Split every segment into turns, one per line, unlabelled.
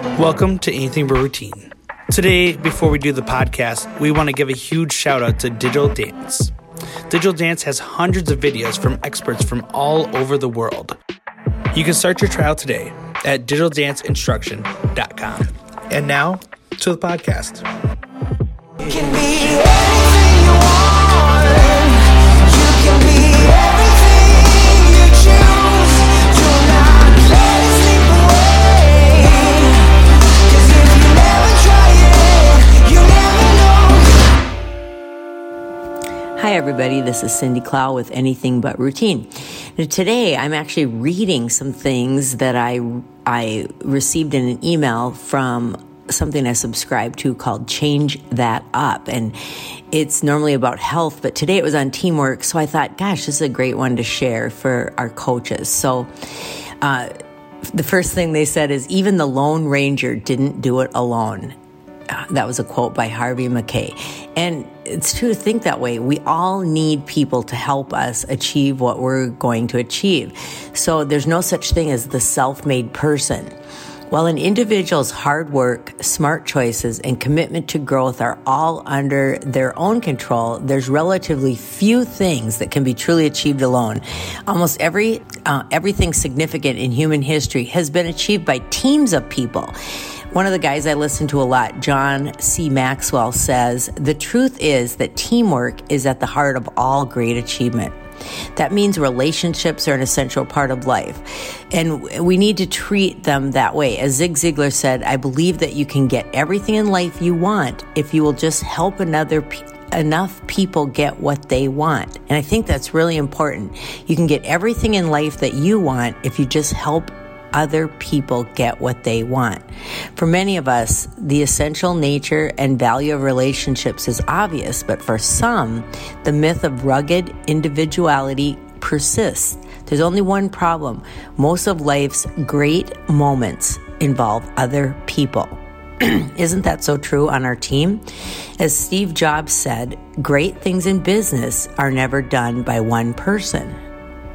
Welcome to Anything But Routine. Today, before we do the podcast, we want to give a huge shout out to Digital Dance. Digital Dance has hundreds of videos from experts from all over the world. You can start your trial today at digitaldanceinstruction.com. And now to the podcast.
Hi, everybody. This is Cindy Clow with Anything But Routine. Now, today, I'm actually reading some things that I I received in an email from something I subscribe to called Change That Up, and it's normally about health, but today it was on teamwork. So I thought, gosh, this is a great one to share for our coaches. So. Uh, the first thing they said is even the Lone Ranger didn't do it alone. That was a quote by Harvey Mackay. And it's true to think that way. We all need people to help us achieve what we're going to achieve. So there's no such thing as the self made person. While an individual's hard work, smart choices, and commitment to growth are all under their own control, there's relatively few things that can be truly achieved alone. Almost every uh, everything significant in human history has been achieved by teams of people. One of the guys I listen to a lot, John C. Maxwell, says the truth is that teamwork is at the heart of all great achievement. That means relationships are an essential part of life. And we need to treat them that way. As Zig Ziglar said, I believe that you can get everything in life you want if you will just help another pe- enough people get what they want. And I think that's really important. You can get everything in life that you want if you just help other people get what they want. For many of us, the essential nature and value of relationships is obvious, but for some, the myth of rugged individuality persists. There's only one problem. Most of life's great moments involve other people. Isn't that so true on our team? As Steve Jobs said, great things in business are never done by one person.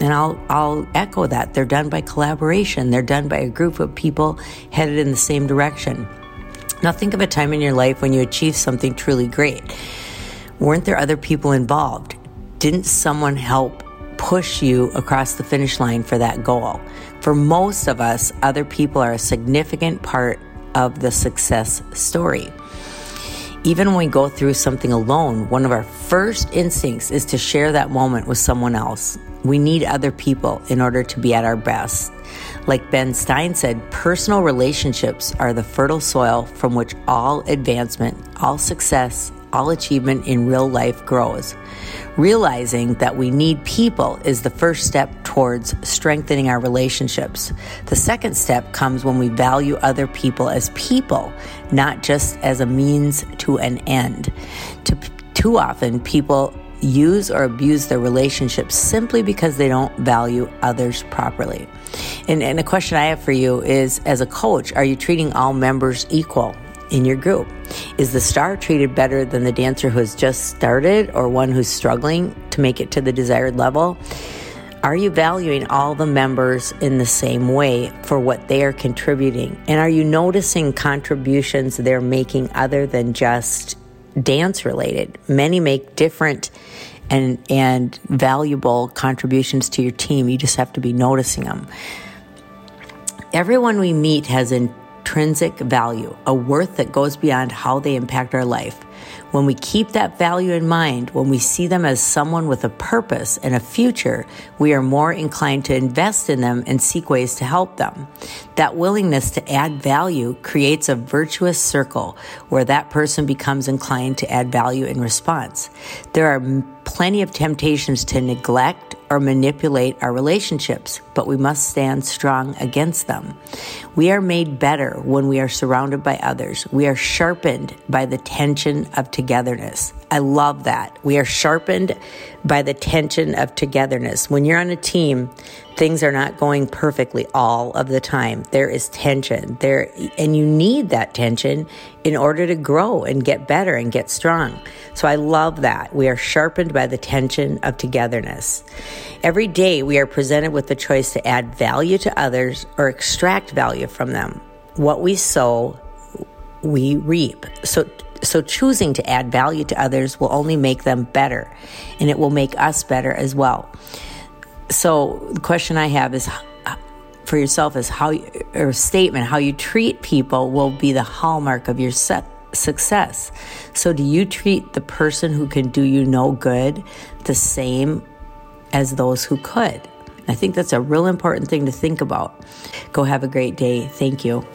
And I'll, I'll echo that. They're done by collaboration. They're done by a group of people headed in the same direction. Now think of a time in your life when you achieved something truly great. Weren't there other people involved? Didn't someone help push you across the finish line for that goal? For most of us, other people are a significant part of the success story. Even when we go through something alone, one of our first instincts is to share that moment with someone else. We need other people in order to be at our best. Like Ben Stein said, personal relationships are the fertile soil from which all advancement, all success, all achievement in real life grows. Realizing that we need people is the first step towards strengthening our relationships. The second step comes when we value other people as people, not just as a means to an end. To, too often, people use or abuse their relationships simply because they don't value others properly. And, and a question I have for you is as a coach, are you treating all members equal? In your group? Is the star treated better than the dancer who has just started or one who's struggling to make it to the desired level? Are you valuing all the members in the same way for what they are contributing? And are you noticing contributions they're making other than just dance related? Many make different and, and valuable contributions to your team. You just have to be noticing them. Everyone we meet has an intrinsic value, a worth that goes beyond how they impact our life. When we keep that value in mind, when we see them as someone with a purpose and a future, we are more inclined to invest in them and seek ways to help them. That willingness to add value creates a virtuous circle where that person becomes inclined to add value in response. There are plenty of temptations to neglect or manipulate our relationships, but we must stand strong against them. We are made better when we are surrounded by others. We are sharpened by the tension of togetherness. I love that. We are sharpened by the tension of togetherness. When you're on a team, things are not going perfectly all of the time. There is tension there, and you need that tension in order to grow and get better and get strong. So I love that. We are sharpened by the tension of togetherness. Every day we are presented with the choice to add value to others or extract value from them. what we sow, we reap. So, so choosing to add value to others will only make them better, and it will make us better as well. So, the question I have is for yourself is how, or statement, how you treat people will be the hallmark of your se- success. So, do you treat the person who can do you no good the same as those who could? I think that's a real important thing to think about. Go have a great day. Thank you.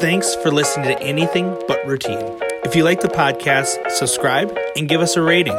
Thanks for listening to Anything But Routine. If you like the podcast, subscribe and give us a rating.